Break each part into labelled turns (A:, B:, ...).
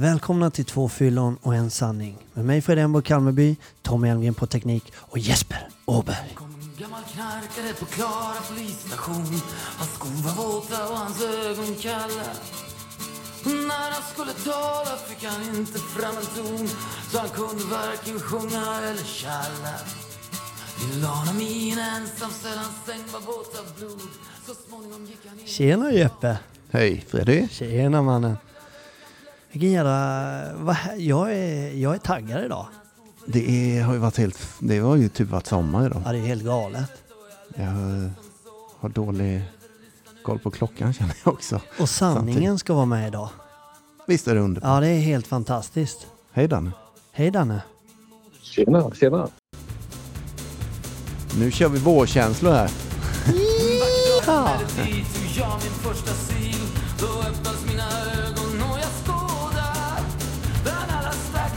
A: Välkomna till två fyllon och en sanning. Med mig Fred Embo Kalmeby, Tommy Elmgren på teknik och Jesper Åberg.
B: gammal knarkare på Klara polisstation Hans skor var våta och hans ögon kalla När han skulle tala fick han inte fram en ton Så han kunde varken sjunga eller tjalla Vi la honom i en ensamcell, hans säng var våt av blod Så småningom gick han in
A: Tjena Jeppe!
C: Hej Freddy.
A: Tjena mannen! Vilken jävla... vad här- Jag är, jag är taggad idag.
C: Det är, har ju varit helt, det har ju typ varit sommar idag.
A: Ja, det är helt galet.
C: Jag har, har dålig koll på klockan känner jag också.
A: Och sanningen ska vara med idag.
C: Visst är det underbart?
A: Ja, det är helt fantastiskt.
C: Hej Danne.
A: Hej Danne!
D: Tjena, tjena.
C: Nu kör vi vårkänslor här.
A: Ja.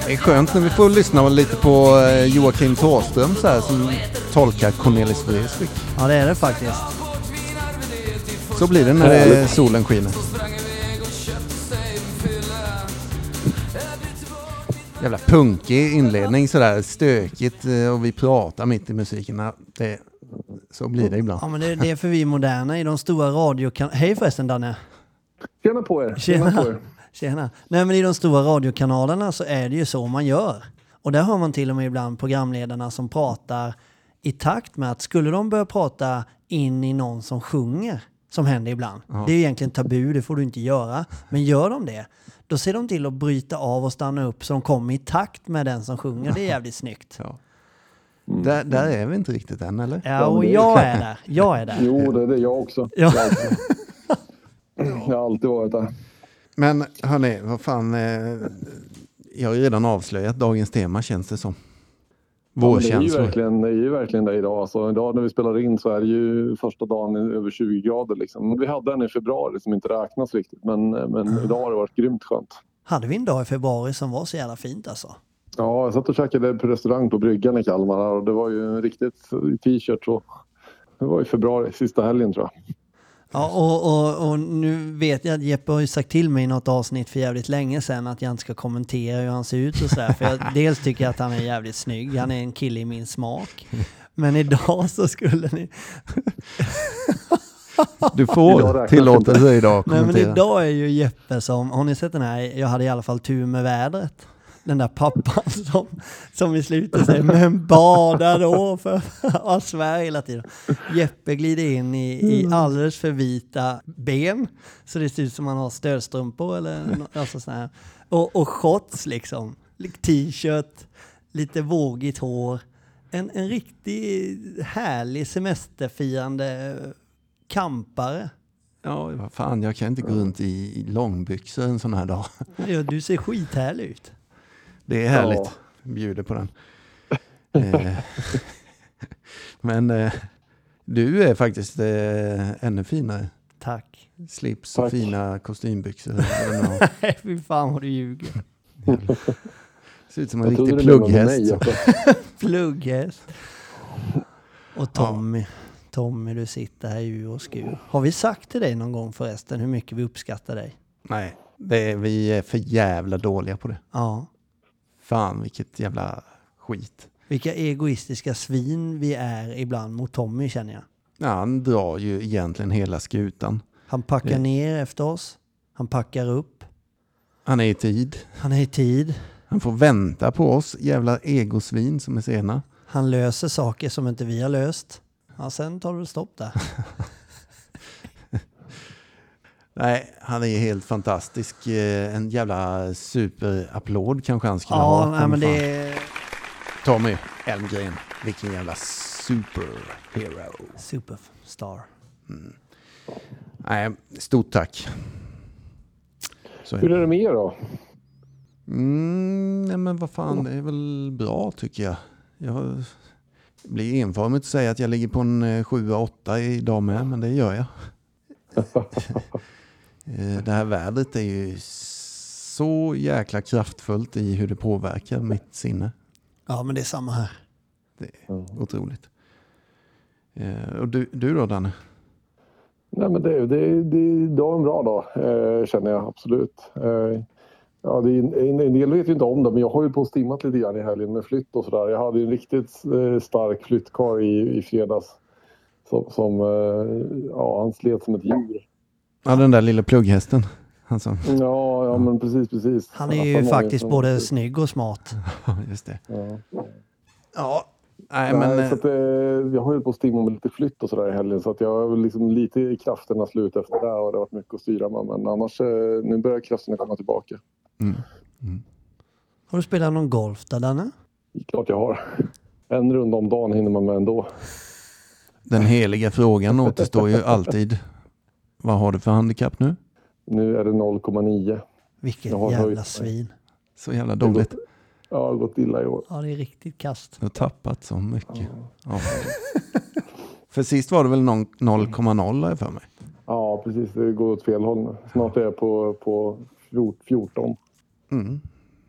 C: Det är skönt när vi får lyssna lite på eh, Joakim Thåström så här, som tolkar Cornelis Vreeswijk.
A: ja, det är det faktiskt.
C: Så blir det när det, solen skiner. Jävla punkig inledning sådär stökigt eh, och vi pratar mitt i musiken. Det, så blir det ibland.
A: Ja, men det, det är för vi moderna i de stora radiokanalerna. Hej förresten Danne!
D: Tjena på er. Tjena,
A: Tjena.
D: på er.
A: Tjena! Nej men i de stora radiokanalerna så är det ju så man gör. Och där har man till och med ibland programledarna som pratar i takt med att skulle de börja prata in i någon som sjunger, som händer ibland. Det är ju egentligen tabu, det får du inte göra. Men gör de det, då ser de till att bryta av och stanna upp så de kommer i takt med den som sjunger. Det är jävligt snyggt.
C: Ja. Där, där är vi inte riktigt än eller?
A: Ja, och jag är där. Jag är där.
D: Jo, det är det jag också.
A: Ja.
D: Jag har alltid varit där.
C: Men hörni, vad fan. Eh, jag har ju redan avslöjat dagens tema känns det som.
D: Ja, men det, är ju
C: Vårkänslor.
D: verkligen, det är ju verkligen det idag. Alltså, idag när vi spelar in så är det ju första dagen över 20 grader. Liksom. Vi hade en i februari som inte räknas riktigt. Men, men idag har det varit grymt skönt.
A: Hade vi en dag i februari som var så jävla fint alltså.
D: Ja, jag satt och käkade på restaurang på bryggan i Kalmar och det var ju riktigt i t-shirt. Så. Det var i februari, sista helgen tror jag.
A: Ja, och, och, och nu vet jag att Jeppe har ju sagt till mig i något avsnitt för jävligt länge sedan att jag inte ska kommentera hur han ser ut och sådär. För jag dels tycker jag att han är jävligt snygg, han är en kille i min smak. Men idag så skulle ni...
C: Du får
D: räknas
C: tillåtelse idag att
A: Nej men
C: kommentera.
A: idag är ju Jeppe som, har ni sett den här, jag hade i alla fall tur med vädret. Den där pappan som, som i slutet säger men bada då för att svär hela tiden. Jeppe glider in i, i alldeles för vita ben så det ser ut som han har stödstrumpor eller alltså sån här. Och, och shorts liksom, t-shirt, lite vågigt hår. En, en riktig härlig semesterfirande kampare.
C: Ja, vad fan, jag kan inte gå runt i, i långbyxor en sån här dag.
A: Ja, du ser skithärlig ut.
C: Det är härligt.
D: Ja.
C: Bjuder på den. Eh, Men eh, du är faktiskt eh, ännu finare.
A: Tack.
C: Slips och
D: Tack.
C: fina kostymbyxor.
A: Nej, fy fan vad du ljuger.
C: Ser ut som en
D: Jag
C: riktig plugghäst.
A: Plugghäst. Och Tommy. Tommy, du sitter här i ur och skur. Har vi sagt till dig någon gång förresten hur mycket vi uppskattar dig?
C: Nej, det är, vi är för jävla dåliga på det.
A: Ja.
C: Fan vilket jävla skit.
A: Vilka egoistiska svin vi är ibland mot Tommy känner jag.
C: Ja, han drar ju egentligen hela skutan.
A: Han packar
C: Det-
A: ner efter oss. Han packar upp.
C: Han är i tid.
A: Han är i tid.
C: Han får vänta på oss, jävla egosvin som är sena.
A: Han löser saker som inte vi har löst. Ja, sen tar det stopp där.
C: Nej, han är helt fantastisk. Eh, En jävla superapplåd kanske han skulle
A: Ja,
C: ha.
A: nej, men
C: fan.
A: det
C: Tommy Elmgren, vilken jävla superhero.
A: superstar.
C: Nej, stort tack. Så
D: Hur är det med er då?
C: Mm, nej, men vad fan, det är väl bra tycker jag. Jag blir enformigt att säga att jag ligger på en 7-8 idag med, men det gör jag. Eh, det här vädret är ju så jäkla kraftfullt i hur det påverkar mitt sinne.
A: Ja, men det är samma här.
C: Det är otroligt. Eh, och du, du då Danne?
D: Nej, men det, det, det, idag är en bra dag, eh, känner jag absolut. Eh, Ja, det är, en, en del vet ju inte om det, men jag har ju på och stimmat lite grann i helgen med flytt och sådär. Jag hade en riktigt eh, stark flyttkarl i, i fredags. Som, som ja, han slet som ett djur.
C: Ja, den där lilla plugghästen. Alltså,
D: Ja, ja men precis, precis.
A: Han är ju faktiskt både snygg och smart.
C: ja, just det.
D: Ja.
C: Ja, nej
D: Nej,
C: men...
D: så
C: eh,
D: att, eh, jag har ju på att stimma med lite flytt och sådär i helgen så att jag är väl liksom lite i krafterna slut efter det och det har varit mycket att styra med. Men annars, eh, nu börjar krafterna komma tillbaka.
C: Mm.
A: Har du spelat någon golf där, Danne?
D: Klart jag har. En runda om dagen hinner man med ändå.
C: Den heliga frågan återstår ju alltid. Vad har du för handikapp nu?
D: Nu är det 0,9.
A: Vilket jävla
D: höjt
A: svin.
C: Så jävla dåligt.
D: Ja, det har gått illa i år.
A: Ja, det är riktigt kast.
C: Du har tappat så mycket. Ja. För sist var det väl någon 0,0 har jag för mig.
D: Ja, precis. Det går åt fel håll nu. Snart är jag på, på 14.
C: Mm.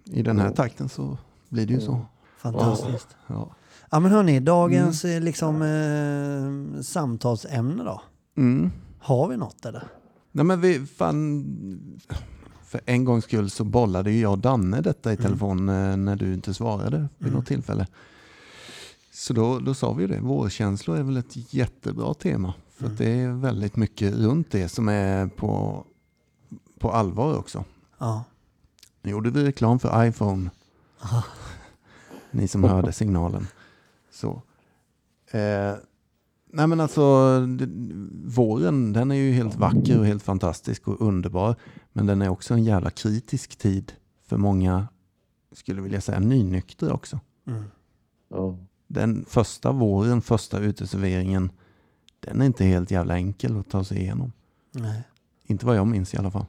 C: I den här takten så blir det ju så.
A: Fantastiskt.
C: Ja.
A: Ja men hörni, dagens eh, liksom eh, samtalsämne då.
C: Mm.
A: Har vi något eller?
C: Nej men vi fan... För en gångs skull så bollade ju jag och Danne detta i telefon eh, när du inte svarade vid något tillfälle. Så då, då sa vi det, vårkänslor är väl ett jättebra tema. För att det är väldigt mycket runt det som är på, på allvar också.
A: Ja.
C: Nu gjorde vi reklam för iPhone. Ni som hörde signalen. Så. Eh, nej men alltså, det, våren den är ju helt vacker och helt fantastisk och underbar. Men den är också en jävla kritisk tid för många, skulle vilja säga nynyktra också.
A: Mm.
D: Ja.
C: Den första våren, första uteserveringen, den är inte helt jävla enkel att ta sig igenom.
A: Nej.
C: Inte vad jag minns i alla fall.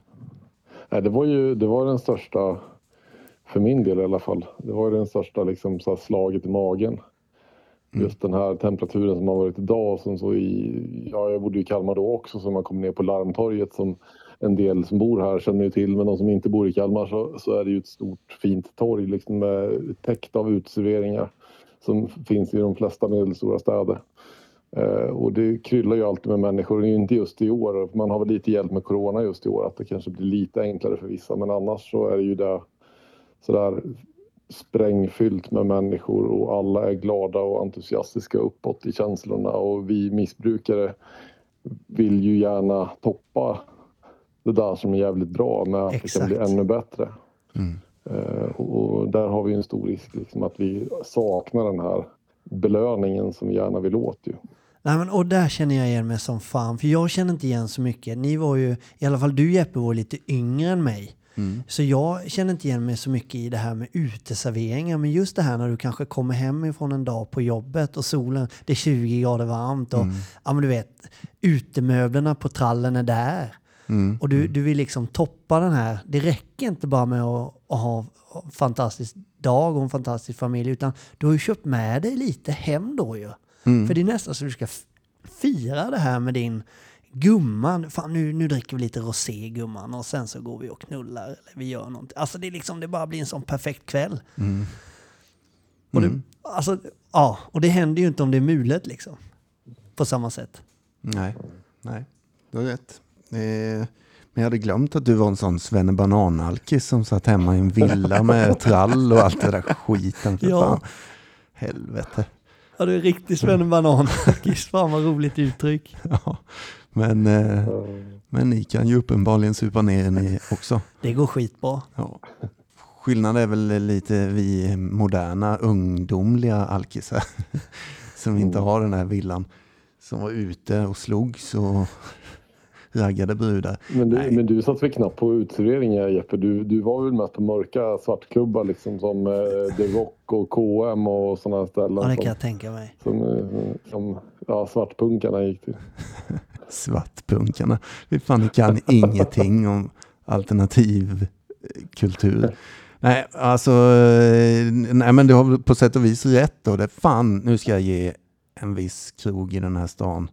D: Nej, det var ju det var den största, för min del i alla fall, det var ju den största liksom, så här slaget i magen. Mm. Just den här temperaturen som har varit idag som så i, ja jag bodde i Kalmar då också så man kom ner på Larmtorget som en del som bor här känner ju till men de som inte bor i Kalmar så, så är det ju ett stort fint torg liksom med täckt av uteserveringar som finns i de flesta medelstora städer. Eh, och det kryllar ju alltid med människor, det är ju inte just i år. Man har väl lite hjälp med corona just i år att det kanske blir lite enklare för vissa men annars så är det ju det sådär sprängfyllt med människor och alla är glada och entusiastiska uppåt i känslorna och vi missbrukare vill ju gärna toppa det där som är jävligt bra med att det kan bli
A: Exakt.
D: ännu bättre.
C: Mm.
D: Eh, och där har vi en stor risk liksom, att vi saknar den här belöningen som vi gärna vill åt ju.
A: Nej men och där känner jag igen mig som fan. För jag känner inte igen så mycket. Ni var ju, i alla fall du Jeppe var lite yngre än mig.
C: Mm.
A: Så jag känner inte igen mig så mycket i det här med uteserveringar. Men just det här när du kanske kommer hem ifrån en dag på jobbet och solen, det är 20 grader varmt och ja men du vet, utemöblerna på trallen är där.
C: Mm.
A: Och du, du vill liksom toppa den här. Det räcker inte bara med att, att ha en fantastisk dag och en fantastisk familj utan du har ju köpt med dig lite hem då ju.
C: Mm.
A: För det är nästan så du ska fira det här med din gumman. Fan nu, nu dricker vi lite rosé gumman och sen så går vi och knullar eller vi gör någonting. Alltså det är liksom, det bara blir en sån perfekt kväll.
C: Mm.
A: Och det, alltså, ja, och det händer ju inte om det är mulet liksom. På samma sätt.
C: Nej, nej, du har rätt. Eh, men jag hade glömt att du var en sån svennebananalkis som satt hemma i en villa med trall och allt det där skiten. För
A: Ja.
C: fan. Helvete.
A: Ja, du är riktigt svennebanan. Kiss, fan vad roligt uttryck.
C: Ja. Men, eh, men ni kan ju uppenbarligen supa ner ni också.
A: Det går skitbra.
C: Ja. Skillnaden är väl lite vi moderna ungdomliga alkisar som inte har den här villan. Som var ute och slogs och raggade brudar.
D: Men du,
C: Nej.
D: men du satt väl knappt på uteserveringar Jeppe? Du, du var väl mest på mörka svartklubbar liksom som eh, The Rock och KM och sådana ställen
A: Ja, det kan
D: som,
A: jag tänka mig.
D: som, eh, som ja, svartpunkarna gick till.
C: Svartpunkarna. Fy fan, kan ingenting om alternativ eh, kultur. Nej, alltså, eh, nej men du har på sätt och vis rätt då. Det, fan, nu ska jag ge en viss krog i den här stan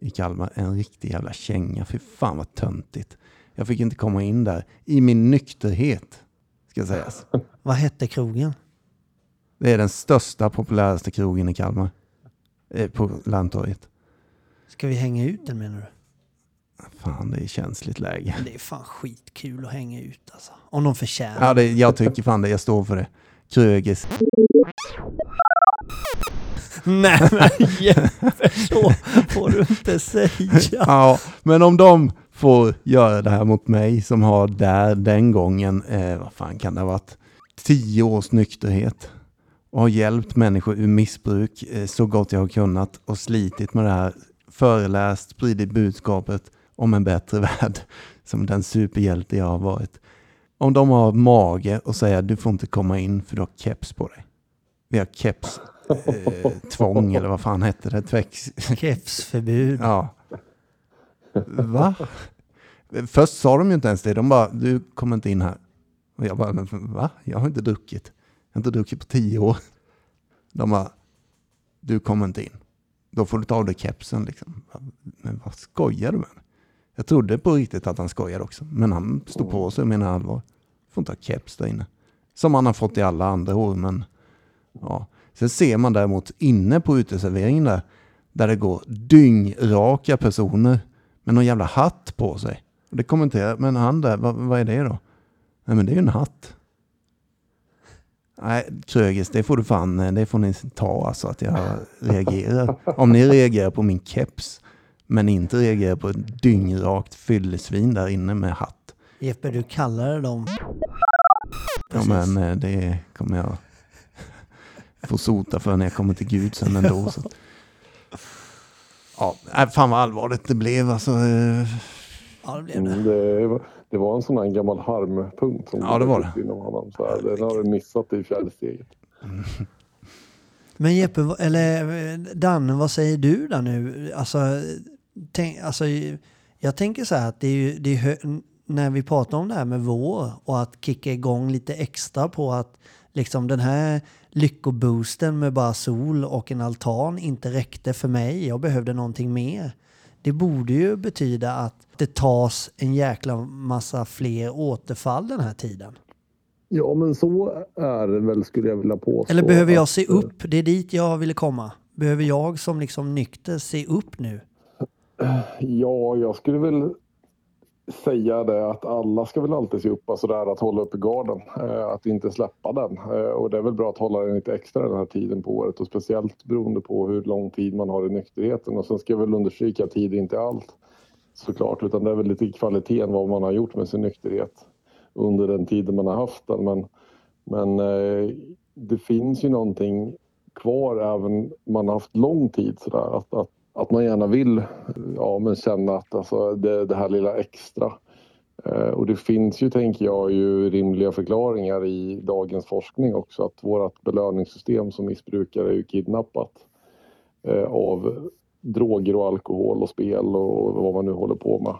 C: i Kalmar en riktig jävla känga. Fy fan vad töntigt. Jag fick inte komma in där i min nykterhet, ska sägas.
A: Vad hette krogen?
C: Det är den största, populäraste krogen i Kalmar. Eh, På Landtorget.
A: Ska vi hänga ut den menar du?
C: Fan, det är känsligt läge.
A: Men det är fan skitkul att hänga ut alltså. Om de förtjänar
C: Ja, det, jag tycker fan det. Jag står för det. Krögers.
A: Nej men Jeppe, så får du inte säga.
C: Ja, men om de får göra det här mot mig som har där den gången, eh, vad fan kan det ha varit, tio års nykterhet och har hjälpt människor ur missbruk eh, så gott jag har kunnat och slitit med det här, föreläst, spridit budskapet om en bättre värld som den superhjälte jag har varit. Om de har mage och säga du får inte komma in för du har keps på dig. Vi har keps eh, tvång eller vad fan hette det? Tväx,
A: Kepsförbud.
C: Ja. Va? Först sa de ju inte ens det. De bara, du kommer inte in här. Och jag bara, men va? Jag har inte druckit. Jag har inte druckit på tio år. De bara, du kommer inte in. Då får du ta av dig kepsen liksom. Men vad skojar du med? Jag trodde på riktigt att han skojade också. Men han stod på sig och menade allvar. Får inte ha keps där inne. Som han har fått i alla andra år. Men ja. Sen ser man däremot inne på uteserveringen där. Där det går dyngraka personer med någon jävla hatt på sig. Och det kommenterar, men han där, vad, vad är det då? Nej men det är ju en hatt. Nej, Krögers, det får du fan, det får ni ta alltså att jag reagerar. Om ni reagerar på min keps, men inte reagerar på ett dyngrakt fyllesvin där inne med hatt.
A: Jeppe, du kallade dem...
C: Ja men eh, det kommer jag få sota för när jag kommer till Gud sen ändå. Så. Ja, nej, fan vad allvarligt det blev alltså. eh,
A: Ja, det blev det.
D: Mm, det, var- det var en sån här gammal harmpunkt som
C: Ja, det var det.
D: inom honom. Så här, den har du missat i fjärde steget.
A: Men Jeppe, eller Danne, vad säger du där nu? Alltså, tänk, alltså, jag tänker så här att det är ju, det är hö- när vi pratar om det här med vår och att kicka igång lite extra på att liksom den här lyckoboosten med bara sol och en altan inte räckte för mig. Jag behövde någonting mer. Det borde ju betyda att det tas en jäkla massa fler återfall den här tiden.
D: Ja, men så är det väl skulle jag vilja påstå.
A: Eller behöver jag se
D: eh,
A: upp? Det är dit jag ville komma. Behöver jag som liksom nykter se upp nu?
D: Ja, jag skulle väl säga det att alla ska väl alltid se upp, alltså det här att hålla uppe garden, eh, att inte släppa den. Eh, och det är väl bra att hålla den lite extra den här tiden på året och speciellt beroende på hur lång tid man har i nykterheten. Och sen ska jag väl understryka att tid är inte allt såklart, utan det är väl lite kvaliteten vad man har gjort med sin nykterhet under den tiden man har haft den. Men, men eh, det finns ju någonting kvar även om man har haft lång tid sådär. Att, att, att man gärna vill ja, men känna att alltså, det, det här lilla extra. Eh, och det finns ju, tänker jag, ju rimliga förklaringar i dagens forskning också. Att vårt belöningssystem som missbrukare är ju kidnappat eh, av droger och alkohol och spel och vad man nu håller på med.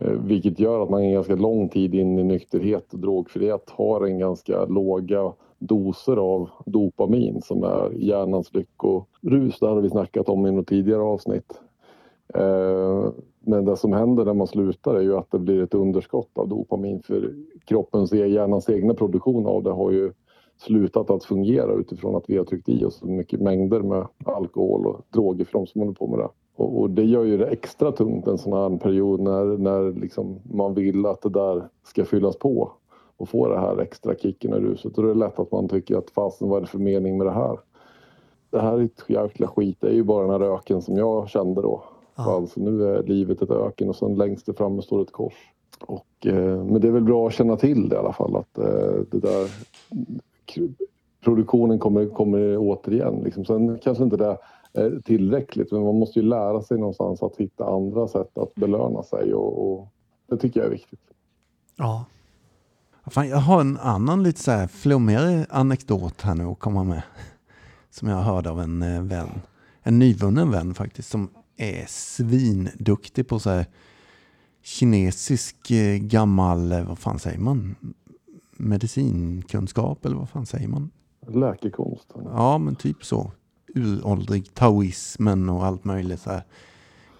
D: Eh, Vilket gör att man en ganska lång tid in i nykterhet och drogfrihet har en ganska låga doser av dopamin som är hjärnans lyckorus. Det hade vi snackat om i något tidigare avsnitt. Eh, men det som händer när man slutar är ju att det blir ett underskott av dopamin för kroppens, e-, hjärnans egna produktion av det har ju slutat att fungera utifrån att vi har tryckt i oss så mycket mängder med alkohol och droger för de som håller på med det. Och det gör ju det extra tungt en sån här period när, när liksom man vill att det där ska fyllas på och få det här extra kicken i ruset. Och då är det lätt att man tycker att fasen vad är det för mening med det här? Det här är ett jäkla skit. Det är ju bara den här öken som jag kände då.
A: Ja.
D: Alltså nu är livet ett öken och sen längst där framme står ett kors. Och, eh, men det är väl bra att känna till det i alla fall att eh, det där produktionen kommer, kommer återigen. Liksom. Sen kanske inte det är tillräckligt men man måste ju lära sig någonstans att hitta andra sätt att belöna sig och, och det tycker jag är viktigt.
A: Ja.
C: Fan, jag har en annan lite så här flummigare anekdot här nu att komma med. Som jag hörde av en eh, vän. En nyvunnen vän faktiskt. Som är svinduktig på så här kinesisk eh, gammal, eh, vad fan säger man? Medicinkunskap eller vad fan säger man?
D: Läkekonst.
C: Ja, men typ så. Uråldrig taoismen och allt möjligt. Så här.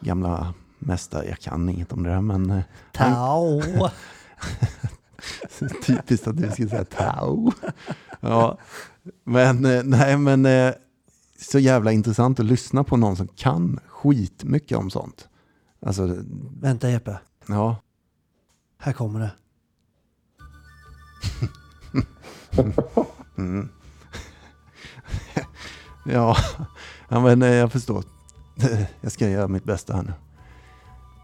C: Gamla mästare, jag kan inget om det där men
A: Tao.
C: Typiskt att du skulle säga tau. Ja, men eh, nej, men eh, så jävla intressant att lyssna på någon som kan skitmycket om sånt. Alltså,
A: Vänta Jeppe,
C: ja.
A: här kommer det.
C: Mm. ja, ja, men eh, jag förstår. Jag ska göra mitt bästa här nu.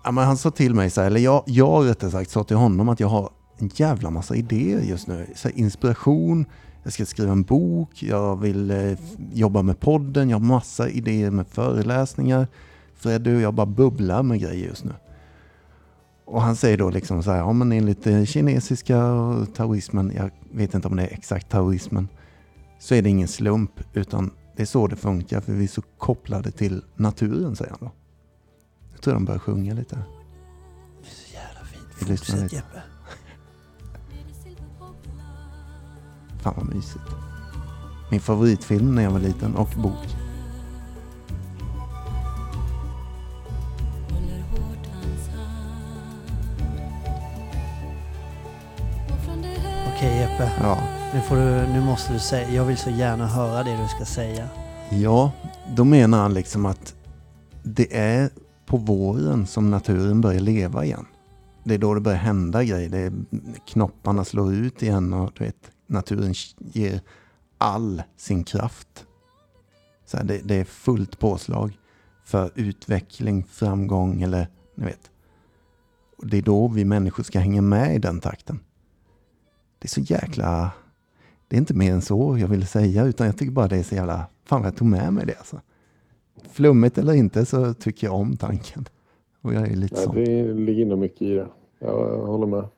C: Ja, men han sa till mig, så här, eller jag, jag rättare sagt sa till honom att jag har en jävla massa idéer just nu. Inspiration, jag ska skriva en bok, jag vill eh, jobba med podden, jag har massa idéer med föreläsningar. Freddy och jag bara bubblar med grejer just nu. Och han säger då liksom så här, ja men enligt det kinesiska och taoismen, jag vet inte om det är exakt taoismen, så är det ingen slump utan det är så det funkar för vi är så kopplade till naturen säger han då. Jag tror de börjar sjunga lite.
A: Det är så jävla fint. Fortsätt. Jeppe.
C: Fan vad mysigt. Min favoritfilm när jag var liten och bok.
A: Okej Jeppe,
C: Ja.
A: nu, får du, nu måste du säga, jag vill så gärna höra det du ska säga.
C: Ja, då menar han liksom att det är på våren som naturen börjar leva igen. Det är då det börjar hända grejer. Det är, knopparna slår ut igen och du vet, naturen ger all sin kraft. Så här, det, det är fullt påslag för utveckling, framgång eller ni vet. Och det är då vi människor ska hänga med i den takten. Det är så jäkla... Det är inte mer än så jag vill säga utan jag tycker bara det är så jävla... Fan vad jag tog med mig det alltså. Flummigt eller inte så tycker jag om tanken. Och jag är lite
D: Nej,
C: sån.
D: det ligger nog mycket i det. Jag håller med.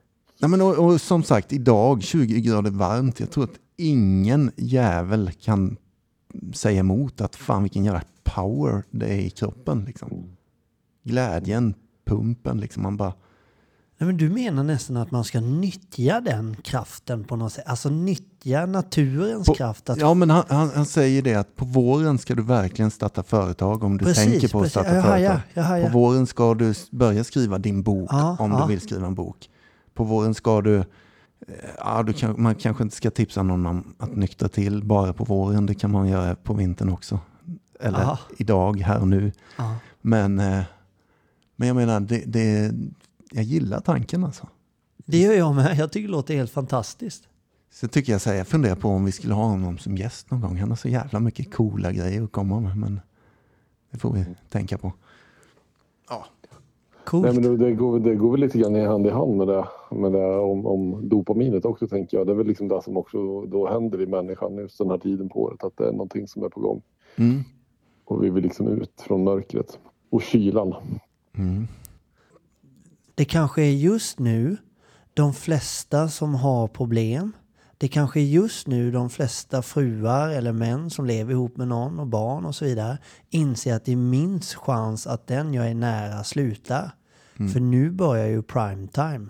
C: Nej, men och, och som sagt, idag 20 grader varmt. Jag tror att ingen jävel kan säga emot att fan vilken jävla power det är i kroppen. Liksom. Glädjen, pumpen, liksom. Man bara...
A: Nej, men du menar nästan att man ska nyttja den kraften på något sätt? Alltså nyttja naturens
C: På-
A: kraft? Att,
C: Ja, men han, han, han säger det att på våren ska du verkligen starta företag om du
A: precis,
C: tänker på att
A: precis.
C: starta
A: jag
C: företag.
A: hajar, jag
C: På
A: hajar.
C: våren ska du börja skriva din bok
A: Ja,
C: om
A: ja.
C: du vill skriva en bok. På våren ska du, eh, ja, du kan, man kanske inte ska tipsa någon om att nyktra till bara på våren. Det kan man göra på vintern också. Eller
A: Ja.
C: idag, här och nu. Men, eh, men jag menar, det, det, jag gillar tanken alltså.
A: Det gör jag med. Jag tycker det låter helt fantastiskt.
C: Så tycker jag, så här, jag funderar på om vi skulle ha honom som gäst någon gång. Han har så jävla mycket coola grejer att komma med. Men det får vi tänka på. Ja,
A: Coolt.
D: Nej, men det, det, går, det går väl lite grann i hand i hand med det, med det om, om dopaminet också tänker jag. Det är väl liksom det som också då händer i människan just den här tiden på året. Att det är någonting som är på gång.
C: mm.
D: Och vi vill liksom ut från mörkret och kylan.
C: Mm.
A: Det kanske är just nu de flesta som har problem. Det kanske är just nu de flesta fruar eller män som lever ihop med någon och barn och så vidare inser att det är minst chans att den jag är nära slutar. För nu börjar ju prime time.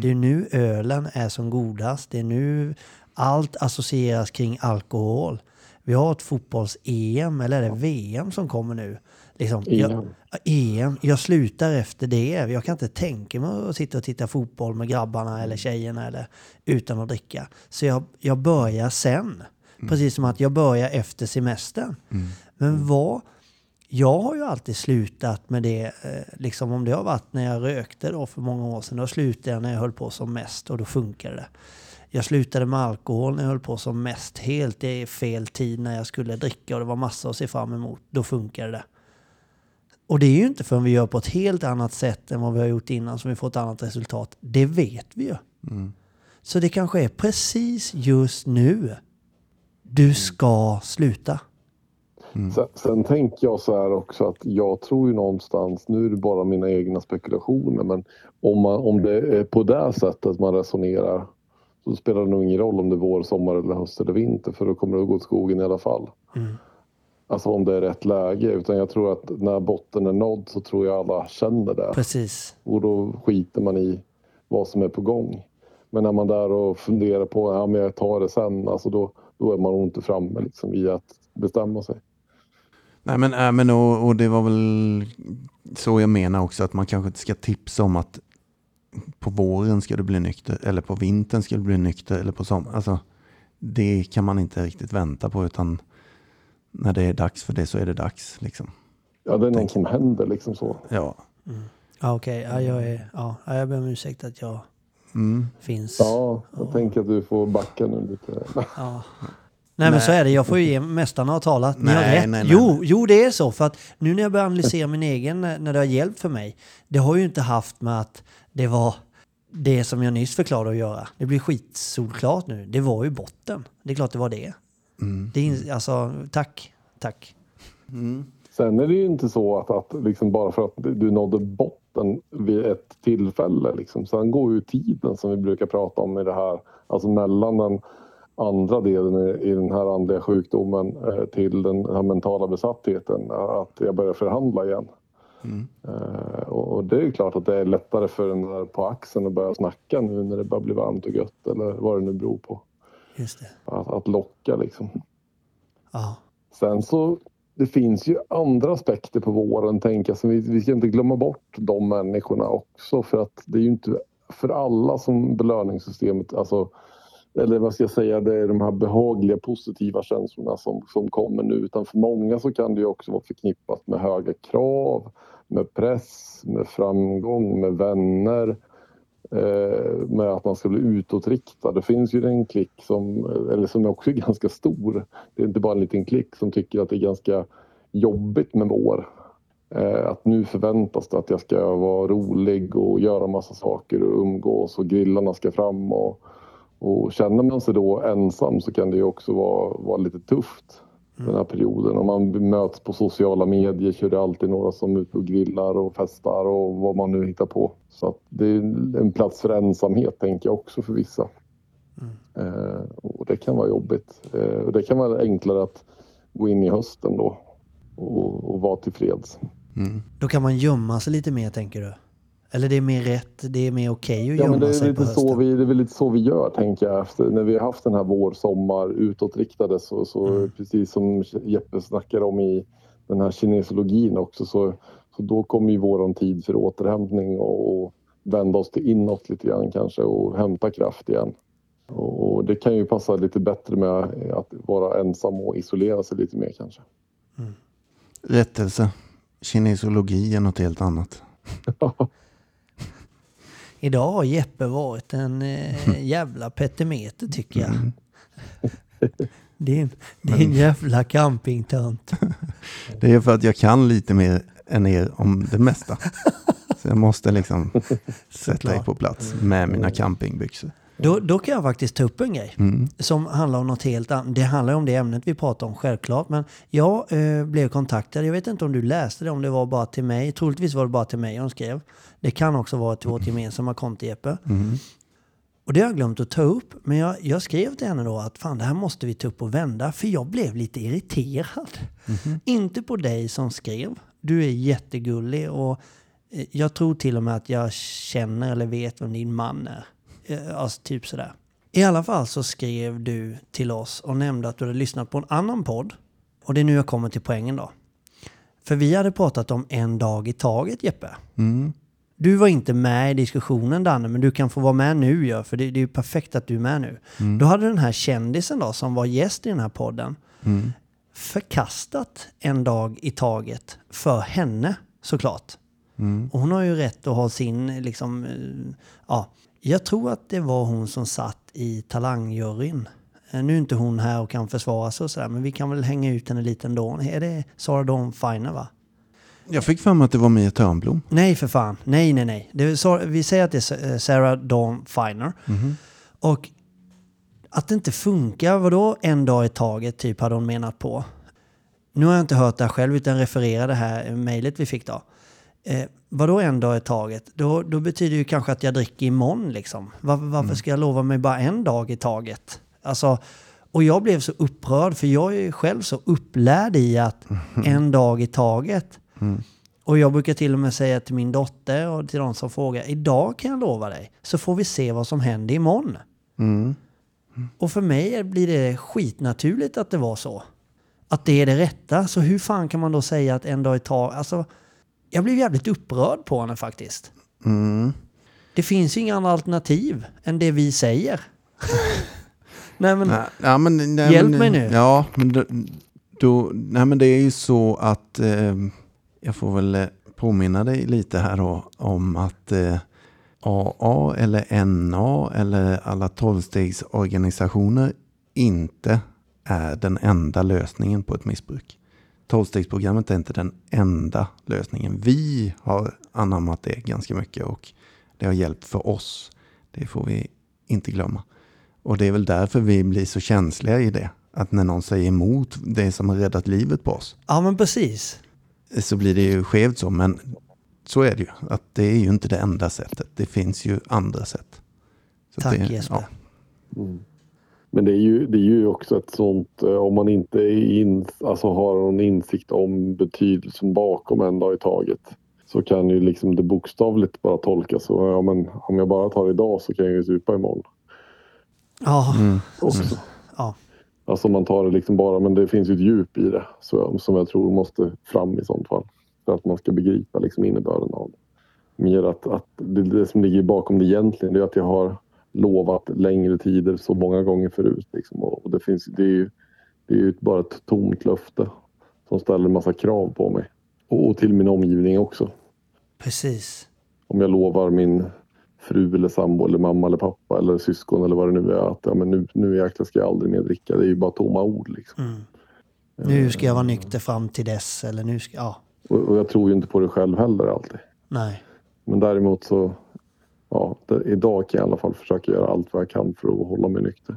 A: Det är nu ölen är som godast. Det är nu allt associeras kring alkohol. Vi har ett fotbolls-EM, eller är det VM som kommer nu? Liksom, jag,
D: EM.
A: EM. Jag slutar efter det. Jag kan inte tänka mig att sitta och titta fotboll med grabbarna eller tjejerna eller, utan att dricka. Så jag, jag börjar sen. Precis som att jag börjar efter semestern. Men vad... Jag har ju alltid slutat med det, eh, liksom om det har varit när jag rökte då för många år sedan. Då slutade jag när jag höll på som mest och då funkade det. Jag slutade med alkohol när jag höll på som mest. Helt i fel tid när jag skulle dricka och det var massa att se fram emot. Då funkade det. Och det är ju inte förrän vi gör på ett helt annat sätt än vad vi har gjort innan som vi får ett annat resultat. Det vet vi ju. Så det kanske är precis just nu du ska sluta.
D: Sen, sen tänker jag så här också att jag tror ju någonstans, nu är det bara mina egna spekulationer, men om, man, om det är på det sättet man resonerar så spelar det nog ingen roll om det är vår, sommar, eller höst eller vinter för då kommer det att gå åt skogen i alla fall. Alltså om det är rätt läge. Utan jag tror att när botten är nådd så tror jag alla känner det.
A: Precis.
D: Och då skiter man i vad som är på gång. Men när man där och funderar på ja, men jag tar det sen, alltså då, då är man nog inte framme liksom, i att bestämma sig.
C: Nej men, äh, men och, och det var väl så jag menar också att man kanske inte ska tipsa om att på våren ska du bli nykter eller på vintern ska du bli nykter eller på sommaren. Alltså, det kan man inte riktigt vänta på utan när det är dags för det så är det dags. Liksom.
D: Ja, det är något som händer liksom så.
C: Ja.
A: Ja, okej. Ja, jag, är, ja, ja, jag ber om ursäkt att jag
C: Mm.
A: finns.
D: Ja, jag tänker att du får backa nu lite.
A: Ja. Nej, men så är det. Jag får ju ge mästarna ha talat. Ni har
C: Nej,
A: rätt.
C: nej, nej,
A: jo,
C: nej.
A: jo, det är så. För att nu när jag börjar analysera min egen, när när det har hjälpt för mig. Det har ju inte haft med att det var det som jag nyss förklarade att göra. Det blir skitsolklart nu. Det var ju botten. Det är klart det var det.
C: Mm.
A: det är, alltså, tack. Tack.
D: Sen är det ju inte så att, att liksom bara för att du nådde botten vid ett tillfälle. Liksom. Sen går ju tiden som vi brukar prata om i det här, alltså mellan den andra delen i, den här andliga sjukdomen eh, till den här mentala besattheten, att jag börjar förhandla igen. Eh, och, det är ju klart att det är lättare för den där på axeln att börja snacka nu när det börjar bli varmt och gött eller vad det nu beror på.
A: Just det.
D: Att, att locka liksom.
A: Ja.
D: Sen så det finns ju andra aspekter på våren, tänker jag. Så vi, vi ska inte glömma bort de människorna också. För att det är ju inte för alla som belöningssystemet, alltså, eller vad ska jag säga, det är de här behagliga positiva känslorna som, som kommer nu. Utan för många så kan det ju också vara förknippat med höga krav, med press, med framgång, med vänner eh, med att man ska bli utåtriktad. Det finns ju en klick som, eller som också är ganska stor. Det är inte bara en liten klick som tycker att det är ganska jobbigt med vår. Eh, att nu förväntas det att jag ska vara rolig och göra massa saker och umgås och grillarna ska fram. Och, och känner man sig då ensam så kan det ju också vara, vara lite tufft den här perioden. Om man möts på sociala medier så är det alltid några som är ute och grillar och festar och vad man nu hittar på. Så det är en plats för ensamhet tänker jag också för vissa. Eh, och det kan vara jobbigt. Eh, och det kan vara enklare att gå in i hösten då och, och vara tillfreds.
A: Då kan man gömma sig lite mer, tänker du? Eller det är mer rätt, det är mer okej att
D: Ja,
A: gömma
D: men det är,
A: sig
D: lite
A: på hösten?
D: så vi, det är väl lite så vi gör, tänker jag. Efter, när vi har haft den här vår, sommar, utåtriktade, så, så
A: Mm.
D: precis som Jeppe snackar om i den här kinesologin också, så, så då kommer ju våran tid för återhämtning och, och vända oss till inåt lite grann kanske och hämta kraft igen. Och, och det kan ju passa lite bättre med att vara ensam och isolera sig lite mer kanske.
C: Rättelse. Kinesologi är något helt annat.
A: Idag har Jeppe varit en eh, jävla petimeter tycker jag.
C: Mm.
A: Det är en, det är en jävla campingtönt.
C: Det är för att jag kan lite mer än er om det mesta. Så jag måste liksom sätta er på plats med mina campingbyxor.
A: Då, då kan jag faktiskt ta upp en grej
C: Mm.
A: som handlar om något helt annat. Det handlar om det ämnet vi pratar om självklart. Men jag eh, blev kontaktad. Jag vet inte om du läste det, om det var bara till mig. Troligtvis var det bara till mig de skrev. Det kan också vara till vårt gemensamma konto Jeppe.
C: Mm.
A: Och det har jag glömt att ta upp. Men jag, jag skrev till henne då att fan det här måste vi ta upp och vända. För jag blev lite irriterad. Inte på dig som skrev. Du är jättegullig och eh, jag tror till och med att jag känner eller vet vem din man är. Eh, Alltså typ sådär. I alla fall så skrev du till oss och nämnde att du hade lyssnat på en annan podd. Och det är nu jag kommer till poängen då. För vi hade pratat om en dag i taget Jeppe.
C: Mm.
A: Du var inte med i diskussionen Danne, men du kan få vara med nu ja, för det, det är ju perfekt att du är med nu. Då hade den här kändisen då, som var gäst i den här podden,
C: Mm.
A: förkastat en dag i taget för henne såklart.
C: Mm.
A: Och hon har ju rätt att ha sin, liksom, eh, ja. Jag tror att det var hon som satt i talangjuryn. Eh, Nu är inte hon här och kan försvara sig och sådär, men vi kan väl hänga ut henne lite ändå. Är det Sara Dawn Finer va?
C: Jag fick för mig att det var Mia Törnblom.
A: Nej för fan. Nej, nej, nej. Är, vi säger att det är Sarah Dawn Finer. Och att det inte funkar, vadå en dag i taget typ hade hon menat på. Nu har jag inte hört det här själv utan refererar det här mejlet vi fick då. Eh, vadå en dag i taget? Då, då betyder ju kanske att jag dricker imorgon liksom. Var, varför ska jag lova mig bara en dag i taget? Alltså, och jag blev så upprörd för jag är själv så upplärd i att en dag i taget. Och jag brukar till och med säga till min dotter och till de som frågar, idag kan jag lova dig, så får vi se vad som händer imorgon.
C: Mm.
A: Och för mig blir det skitnaturligt att det var så. Att det är det rätta. Så hur fan kan man då säga att en dag i taget... Alltså, jag blev jävligt upprörd på henne faktiskt.
C: Mm.
A: Det finns ju inga andra alternativ än det vi säger. Nej men,
C: Nej, ja, men, nej,
A: Hjälp
C: men,
A: mig nu.
C: Ja, men då, då, nej, men det är ju så att eh, jag får väl eh, påminna dig lite här då om att eh, AA eller NA eller alla tolvstegsorganisationer inte är den enda lösningen på ett missbruk. Tolvstegsprogrammet är inte den enda lösningen. Vi har anammat det ganska mycket och det har hjälpt för oss. Det får vi inte glömma. Och det är väl därför vi blir så känsliga i det. Att när någon säger emot det som har räddat livet på oss
A: Ja, men precis.
C: så blir det ju skevt så. Men så är det ju. Att det är ju inte det enda sättet. Det finns ju andra sätt. Så
A: Tack
C: det,
A: Jesper.
C: ja.
D: Men det är ju, det är ju också ett sånt, eh, om man inte är in, alltså har någon insikt om betydelsen bakom en dag i taget. Så kan ju liksom det bokstavligt bara tolkas så, ja men om jag bara tar idag så kan jag ju supa imorgon
A: Ja,
D: också.
A: ja.
D: Alltså man tar det liksom bara, men det finns ju ett djup i det så, som jag tror måste fram i sånt fall. För att man ska begripa liksom innebörden av det. Mer att, att det, det som ligger bakom det egentligen det är att jag har lovat längre tider så många gånger förut. Liksom. Och det, finns, det är ju det är ju bara ett tomt löfte som ställer en massa krav på mig. Och, och till min omgivning också.
A: precis.
D: Om jag lovar min fru eller sambo eller mamma eller pappa eller syskon eller vad det nu är att ja, men nu, nu jäklar ska jag aldrig mer dricka. Det är ju bara tomma ord liksom.
A: Mm. Nu ska jag vara nykter fram till dess. Eller nu ska, ja,
D: Och, och jag tror ju inte på det själv heller alltid.
A: nej.
D: Men däremot så, ja, det, idag kan jag i alla fall försöka göra allt vad jag kan för att hålla mig nykter.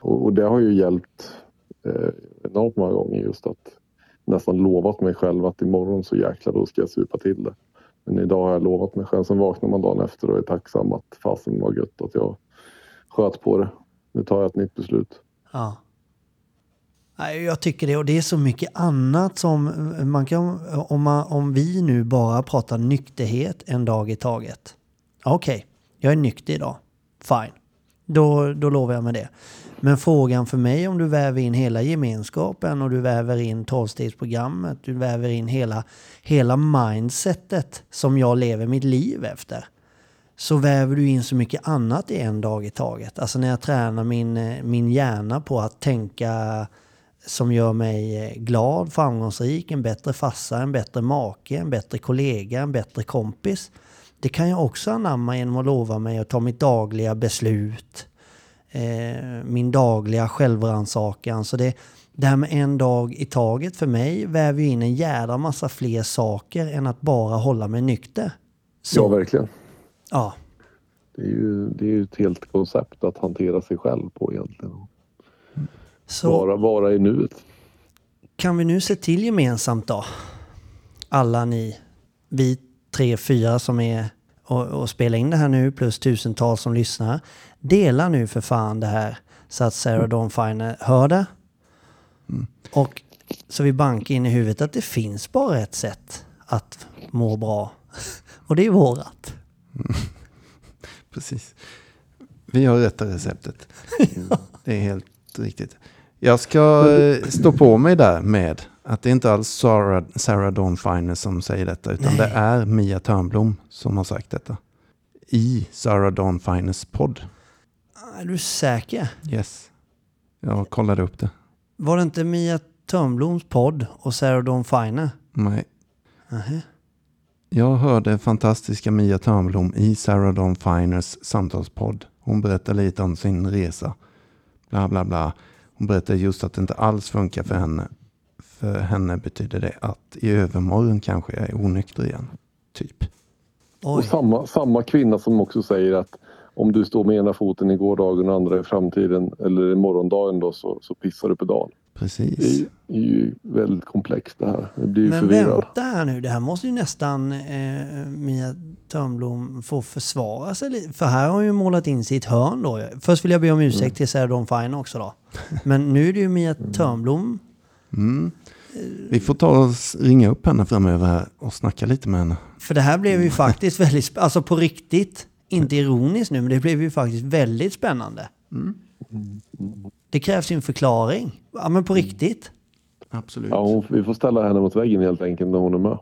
D: Och, och det har ju hjälpt eh, enormt många gånger just att nästan lovat mig själv att imorgon så jäklar då ska jag supa till det. Men idag har jag lovat mig själv. Sen vaknar man dagen efter och är tacksam att fasen var gött att jag sköt på det. Nu tar jag ett nytt beslut.
A: Ja. Jag tycker det och det är så mycket annat som man kan, om, man, om vi nu bara pratar nykterhet en dag i taget. Okej, jag är nykter idag. Fine. Då, då lovar jag med det. Men frågan för mig om du väver in hela gemenskapen och du väver in tolvstegsprogrammet, du väver in hela, hela mindsetet som jag lever mitt liv efter så väver du in så mycket annat i en dag i taget. Alltså när jag tränar min, min hjärna på att tänka som gör mig eh, glad, framgångsrik, en bättre farsa, en bättre make, en bättre kollega, en bättre kompis. Det kan jag också anamma genom att lova mig att ta mitt dagliga beslut, eh, min dagliga självrannsakan. Så det, det här med en dag i taget för mig väver ju in en jädra massa fler saker än att bara hålla mig nykter. Så,
D: Ja, verkligen.
A: ja.
D: Det är ju, det är ju ett helt koncept att hantera sig själv på egentligen.
A: Så
D: Vara, vara i nuet.
A: kan vi nu se till gemensamt då? Alla ni, vi tre, fyra som är och, och spelar in det här nu plus tusentals som lyssnar. Dela nu för fan det här så att Sarah Dawn Finer hör det. Och så vi bankar in i huvudet att det finns bara ett sätt att må bra. Och det är vårat.
C: Precis. Vi har rätta receptet. Det är helt riktigt. Jag ska eh, stå på mig där med att det inte alls Sarah, Sarah Dawn Finer som säger detta, utan det är Mia Törnblom som har sagt detta. I Sarah Dawn Finers podd.
A: Är du säker?
C: Yes. Jag kollade upp det.
A: Var det inte Mia Törnbloms podd och Sarah Dawn Finer?
C: Nej.
A: Nähä.
C: Jag hörde fantastiska Mia Törnblom i Sarah Dawn Finers samtalspodd. Hon berättar lite om sin resa. Bla bla bla. Hon berättar just att det inte alls funkar för henne. För henne betyder det att i övermorgon kanske jag är onykter igen. Typ.
D: Och samma, samma kvinna som också säger att om du står med ena foten i gårdagen och andra i framtiden eller i morgondagen då så, så pissar du på dagen. Det är,
C: Precis.
D: ju- är ju väldigt komplext det här. Jag blir ju
A: Men
D: förvirrad.
A: vänta här nu, det här måste ju nästan eh, Mia Törnblom få försvara sig lite. För här har hon ju målat in sitt hörn då. Först vill jag be om ursäkt till Sarah Dawn Finer också då. Men nu är det ju Mia Törnblom.
C: Mm. Vi får ta och ringa upp henne framöver här och snacka lite med henne.
A: För det här blev ju faktiskt väldigt, alltså på riktigt, inte ironiskt nu, men det blev ju faktiskt väldigt spännande. Det krävs ju en förklaring. Ja men på riktigt.
C: Absolut.
D: Ja, hon, vi får ställa henne mot väggen helt enkelt när hon är med.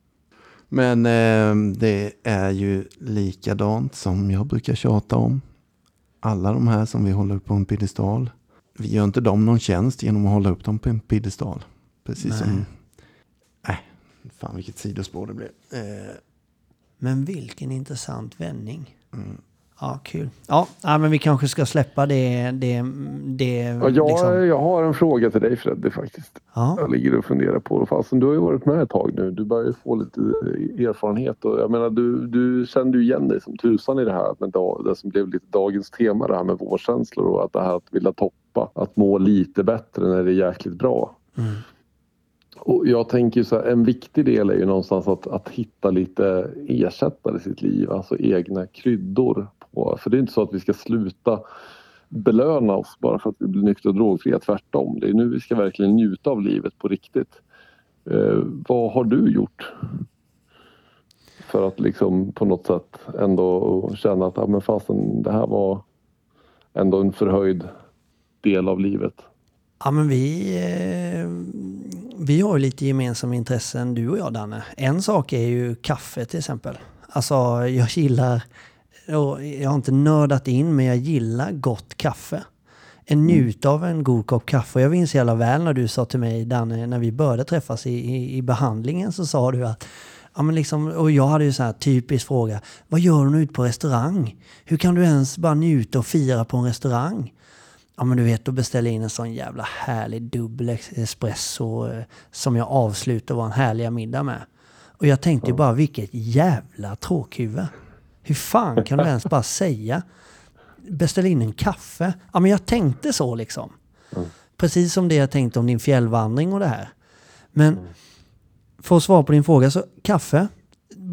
C: Men eh, det är ju likadant som jag brukar tjata om. Alla de här som vi håller upp på en piedestal. Vi gör inte dem någon tjänst genom att hålla upp dem på en piedestal. Precis
A: Nej.
C: som... Nej, Fan vilket sidospår det blev. Eh,
A: Men vilken intressant vändning. Ja, kul. Ja, men vi kanske ska släppa det. det, det
D: Ja, jag,
A: liksom.
D: jag har en fråga till dig Freddy faktiskt.
A: ja.
D: Jag ligger och funderar på det. Fasen, du har ju varit med ett tag nu. Du börjar ju få lite erfarenhet. Och jag menar, du, du kände ju igen dig som tusan i det här. Men då, det som blev lite dagens tema, det här med vårkänslor och att det här att vilja toppa. Att må lite bättre när det är jäkligt bra.
A: Mm.
D: Och jag tänker så här, en viktig del är ju någonstans att, att hitta lite ersättare i sitt liv. Alltså egna kryddor. På. För det är inte så att vi ska sluta belöna oss bara för att vi blir nyktra och drogfria. Tvärtom. Det är nu vi ska verkligen njuta av livet på riktigt. Eh, vad har du gjort? För att liksom på något sätt ändå känna att ja, men fasen, det här var ändå en förhöjd del av livet.
A: Ja, men vi, eh, vi har ju lite gemensamma intressen, du och jag Danne. En sak är ju kaffe till exempel. Alltså, jag gillar, jag har inte nördat in, men jag gillar gott kaffe. En njut av en god kopp kaffe. Jag minns jävla väl när du sa till mig, Danne, när vi började träffas i, i, i behandlingen så sa du att Ja, men liksom, och jag hade ju så här typisk fråga. Vad gör du ute på restaurang? Hur kan du ens bara njuta och fira på en restaurang? Ja men du vet, då beställer jag in en sån jävla härlig dubbel espresso eh, som jag avslutar vår härliga middag med. Och jag tänkte ju bara, vilket jävla tråkhuvud. Hur fan kan du ens bara säga beställ in en kaffe? Ja men jag tänkte så liksom. Precis som det jag tänkte om din fjällvandring och det här. Men för att svara på din fråga, så kaffe,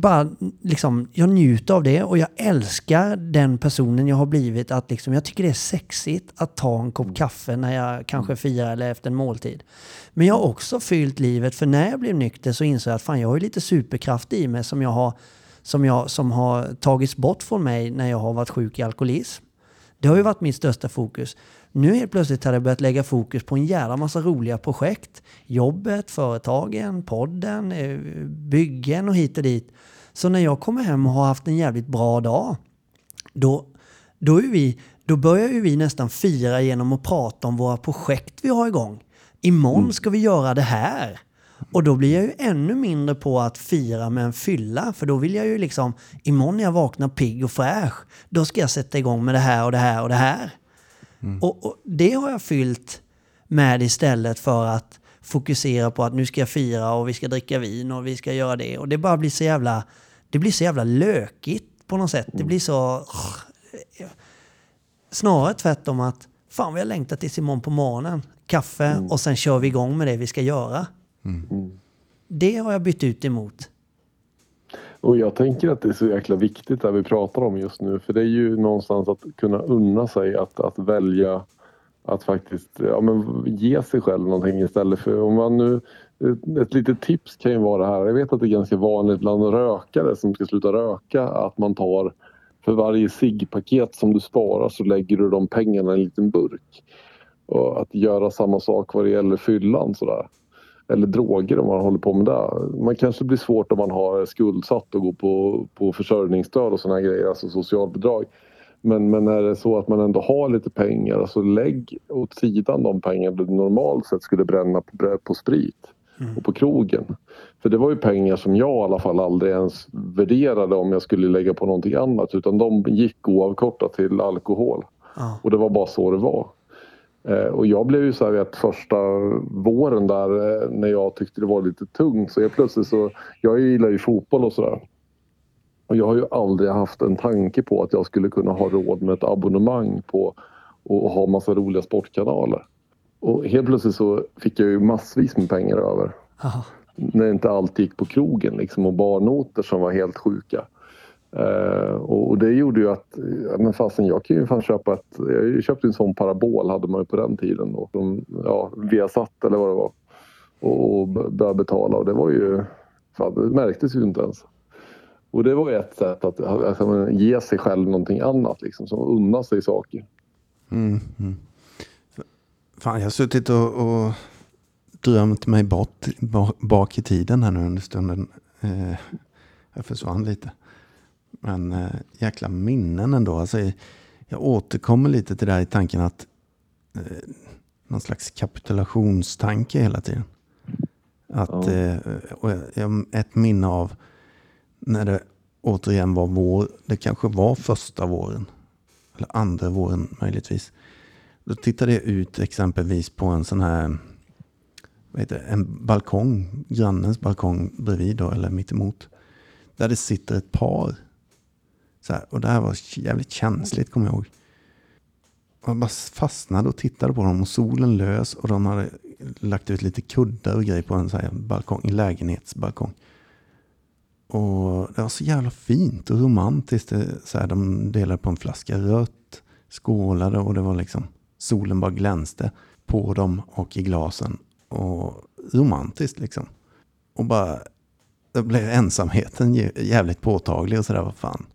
A: bara liksom, jag njuter av det och jag älskar den personen jag har blivit. Att liksom, jag tycker det är sexigt att ta en kopp kaffe när jag kanske firar eller efter en måltid. Men jag har också fyllt livet, för när jag blev nykter så insåg jag att fan, jag har lite superkraft i mig som jag har, som jag, som har tagits bort från mig när jag har varit sjuk i alkoholism. Det har ju varit mitt största fokus. Nu helt plötsligt har jag börjat lägga fokus på en jävla massa roliga projekt. Jobbet, företagen, podden, eh, byggen och hit och dit. Så när jag kommer hem och har haft en jävligt bra dag, då, då, är vi, då börjar ju vi nästan fira genom att prata om våra projekt vi har igång. Imorgon ska vi göra det här. Och då blir jag ju ännu mindre på att fira med en fylla. För då vill jag ju liksom, imorgon när jag vaknar pigg och fräsch, då ska jag sätta igång med det här och det här och det här. Och, och det har jag fyllt med istället för att fokusera på att nu ska jag fira och vi ska dricka vin och vi ska göra det. Och det bara blir så jävla, det blir så jävla lökigt på något sätt. Det blir så... Snarare tvärtom att fan vi har längtat tills imorgon på morgonen. Kaffe och sen kör vi igång med det vi ska göra. Det har jag bytt ut emot.
D: Och jag tänker att det är så jäkla viktigt det vi pratar om just nu. För det är ju någonstans att kunna unna sig att, att välja att faktiskt ja, men ge sig själv någonting istället för om man nu ett, ett litet tips kan ju vara det här. Jag vet att det är ganska vanligt bland rökare som ska sluta röka att man tar för varje ciggpaket som du sparar så lägger du de pengarna i en liten burk. Och att göra samma sak vad det gäller fyllan sådär. Eller droger om man håller på med det. Man kanske blir svårt om man har skuldsatt och går på, på försörjningsstöd och sådana grejer, alltså socialbidrag. Men, men är det så att man ändå har lite pengar, alltså lägg åt sidan de pengar du normalt sett skulle bränna på, på sprit och på krogen. För det var ju pengar som jag i alla fall aldrig ens värderade om jag skulle lägga på någonting annat utan de gick oavkortat till alkohol.
A: Ja.
D: Och det var bara så det var. Eh, och jag blev ju så här vet, första våren där eh, när jag tyckte det var lite tungt så jag plötsligt så, jag gillar ju fotboll och sådär. Och jag har ju aldrig haft en tanke på att jag skulle kunna ha råd med ett abonnemang på och ha massa roliga sportkanaler. Och helt plötsligt så fick jag ju massvis med pengar över.
A: Ja.
D: När inte allt gick på krogen liksom och barnoter som var helt sjuka. Eh, och, och det gjorde ju att, ja, men fasen jag kan ju fan köpa ett, jag köpte en sån parabol hade man ju på den tiden då. Som, ja, Viasat eller vad det var. Och, och började betala och det var ju, fan det märktes ju inte ens. Och det var ju ett sätt att alltså, ge sig själv någonting annat liksom, som unna sig saker.
C: Mm, mm. Fan, jag har suttit och, och drömt mig bort bak i tiden här nu under stunden. Eh, jag försvann lite. Men eh, jäkla minnen ändå. Alltså, jag återkommer lite till det här i tanken att eh, någon slags kapitulationstanke hela tiden. Att,
D: Ja.
C: eh, ett minne av när det återigen var vår, det kanske var första våren, eller andra våren möjligtvis. Då tittade jag ut exempelvis på en sån här, vad heter det, en balkong, grannens balkong bredvid då, eller mitt emot. Där det sitter ett par. Så här, och det här var jävligt känsligt kommer jag ihåg. Jag bara fastnade och tittade på dem och solen lös och de hade lagt ut lite kuddar och grejer på en så här balkong, en lägenhetsbalkong. Och det var så jävla fint och romantiskt. Det, så här, de delade på en flaska rött, skålade och det var liksom solen bara glänste på dem och i glasen. Och romantiskt liksom. Och bara, då blev ensamheten jävligt påtaglig och sådär, vad fan.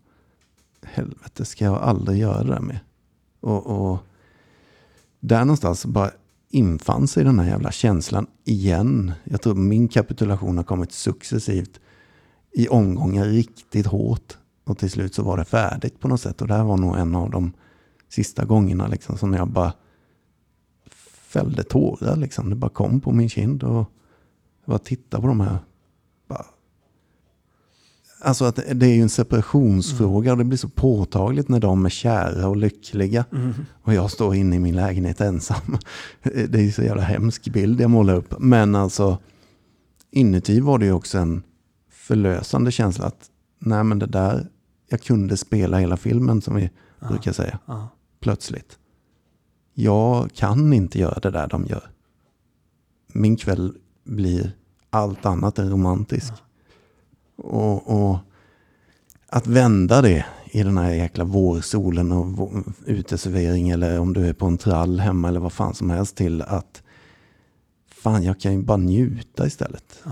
C: Helvete, ska jag aldrig göra det där med? Och, och där någonstans bara infann sig den här jävla känslan igen. Jag tror min kapitulation har kommit successivt i omgångar riktigt hårt. Och till slut så var det färdigt på något sätt. Och det här var nog en av de sista gångerna liksom som jag bara fällde tårar. Liksom. Det bara kom på min kind. Och jag bara tittade på de här. Alltså att det är ju en separationsfråga och det blir så påtagligt när de är kära och lyckliga. Och jag står inne i min lägenhet ensam. Det är ju så jävla hemsk bild jag målar upp. Men alltså inuti var det ju också en förlösande känsla att nej men det där, jag kunde spela hela filmen som vi brukar säga.
A: Ja.
C: Plötsligt. Jag kan inte göra det där de gör. Min kväll blir allt annat än romantisk. Och, och att vända det i den här jäkla vårsolen och uteservering eller om du är på en trall hemma eller vad fan som helst till att fan jag kan ju bara njuta istället.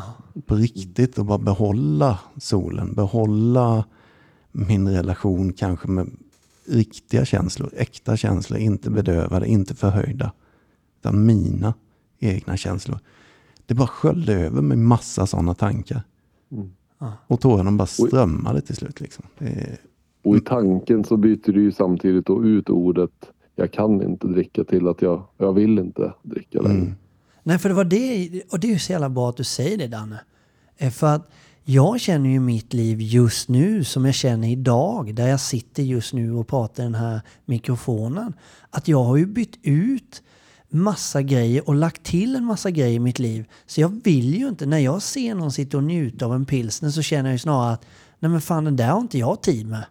C: På riktigt och bara behålla solen, behålla min relation kanske med riktiga känslor, äkta känslor, inte bedövade, inte förhöjda. Utan mina egna känslor. Det bara sköljde över med massa sådana tankar. Och tårarna bara strömmade till slut. Liksom. Det är,
D: Och i tanken så byter du ju samtidigt då ut ordet jag kan inte dricka till att jag, jag vill inte dricka längre.
C: mm,
A: Nej, för det var det, och det är ju så jävla bra att du säger det Danne. Eh, För att jag känner ju mitt liv just nu som jag känner idag, där jag sitter just nu och pratar i den här mikrofonen. Att jag har ju bytt ut massa grejer och lagt till en massa grejer i mitt liv. Så jag vill ju inte, när jag ser någon sitta och njuta av en pilsner så känner jag ju snarare att nej men fan den där har inte jag tid med.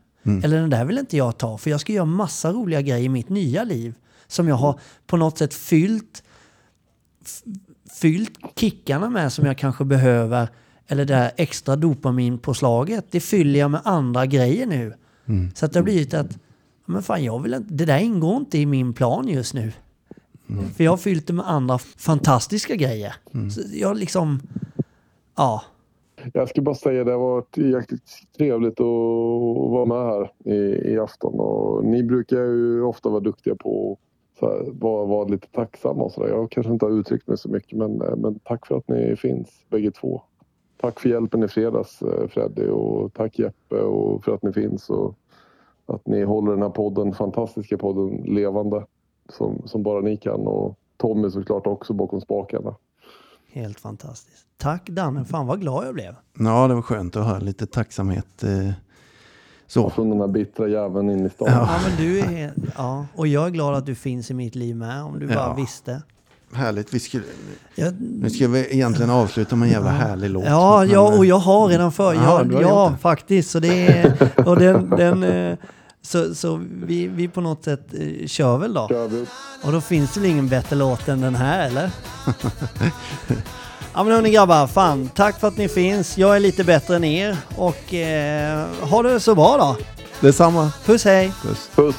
A: Eller den där vill inte jag ta, för jag ska göra massa roliga grejer i mitt nya liv. Som jag har på något sätt fyllt fyllt kickarna med som jag kanske behöver eller det här extra dopaminpåslaget, det fyller jag med andra grejer nu. Så att det har blivit att, men fan jag vill inte, det där ingår inte i min plan just nu. För jag har fyllt det med andra fantastiska grejer. Så jag liksom, ja.
D: Jag ska bara säga det har varit jäkligt trevligt att vara med här i, i afton. Och ni brukar ju ofta vara duktiga på att så här, vara, vara lite tacksamma och sådär. Jag kanske inte har uttryckt mig så mycket men, men tack för att ni finns bägge två. Tack för hjälpen i fredags eh, Freddy och tack Jeppe och för att ni finns och att ni håller den här podden, fantastiska podden levande som, som bara ni kan. Och Tommy såklart också bakom spakarna.
A: Helt fantastiskt. Tack Danne, fan vad glad jag blev.
C: ja, det var skönt att höra lite tacksamhet. Eh, så.
D: Från den här bittra jäveln in i stan.
A: Ja, men du är helt, ja. Och jag är glad att du finns i mitt liv med, om du bara
C: Ja.
A: visste.
C: Härligt. Vi skulle,
A: Jag,
C: nu ska vi egentligen avsluta med en jävla härlig låt.
A: Ja,
C: men,
A: ja,
C: eh,
A: och jag har redan för.
C: Ja,
A: Ja,
C: du har
A: ja
C: gjort det.
A: faktiskt. Så det är, och den, den, eh, så, så vi, vi på något sätt eh, kör väl då.
D: Kör vi.
A: Och då finns det väl ingen bättre låt än den här, eller? ja men hörni grabbar, fan, tack för att ni finns. Jag är lite bättre än er och eh, ha det så bra då.
C: Detsamma.
A: Puss hej!
C: Puss.
D: Puss!